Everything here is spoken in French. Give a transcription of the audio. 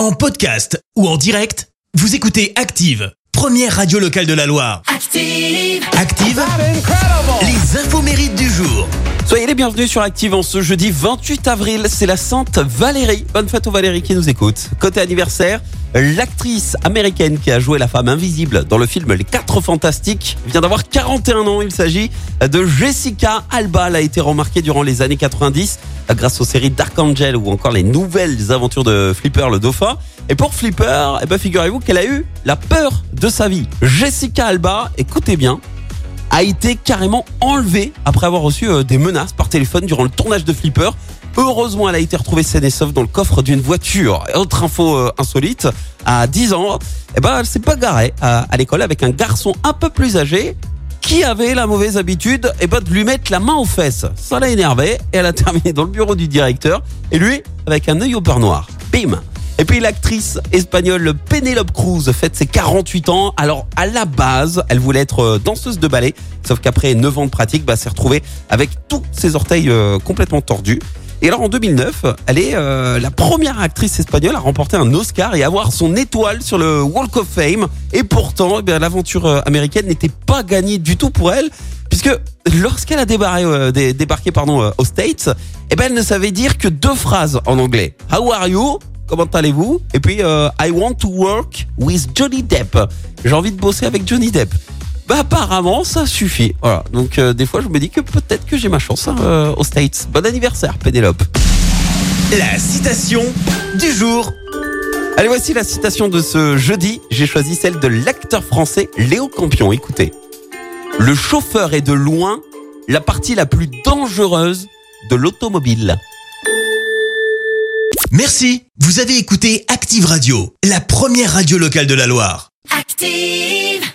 En podcast ou en direct, vous écoutez Active, première radio locale de la Loire. Active. Active, les infos mérites du jour. Soyez les bienvenus sur Active en ce jeudi 28 avril. C'est la Sainte Valérie. Bonne fête aux Valérie qui nous écoute. Côté anniversaire, l'actrice américaine qui a joué la femme invisible dans le film Les Quatre Fantastiques vient d'avoir 41 ans. Il s'agit de Jessica Alba. Elle a été remarquée durant les années 90 grâce aux séries Dark Angel ou encore les nouvelles aventures de Flipper le dauphin. Et pour Flipper, eh ben, figurez-vous qu'elle a eu la peur de sa vie. Jessica Alba, écoutez bien, a été carrément enlevée après avoir reçu euh, des menaces par téléphone durant le tournage de Flipper. Heureusement, elle a été retrouvée saine et sauve dans le coffre d'une voiture. Autre info euh, insolite, à 10 ans, eh ben, elle s'est pas garée à, à l'école avec un garçon un peu plus âgé qui avait la mauvaise habitude eh ben, de lui mettre la main aux fesses. Ça l'a énervé et elle a terminé dans le bureau du directeur et lui avec un œil au beurre noir. Bim et puis l'actrice espagnole Penelope Cruz fête ses 48 ans. Alors à la base, elle voulait être euh, danseuse de ballet, sauf qu'après 9 ans de pratique, bah, s'est retrouvée avec tous ses orteils euh, complètement tordus. Et alors en 2009, elle est euh, la première actrice espagnole à remporter un Oscar et avoir son étoile sur le Walk of Fame. Et pourtant, eh l'aventure euh, américaine n'était pas gagnée du tout pour elle, puisque lorsqu'elle a débarqué, euh, dé- débarqué aux States, eh elle ne savait dire que deux phrases en anglais. How are you? Comment allez-vous? Et puis I want to work with Johnny Depp. J'ai envie de bosser avec Johnny Depp. Bah apparemment ça suffit. Voilà. Donc euh, des fois je me dis que peut-être que j'ai ma chance hein, euh, aux States. Bon anniversaire Pénélope. La citation du jour. Allez voici la citation de ce jeudi. J'ai choisi celle de l'acteur français Léo Campion. Écoutez. Le chauffeur est de loin la partie la plus dangereuse de l'automobile. Merci, vous avez écouté Active Radio, la première radio locale de la Loire. Active.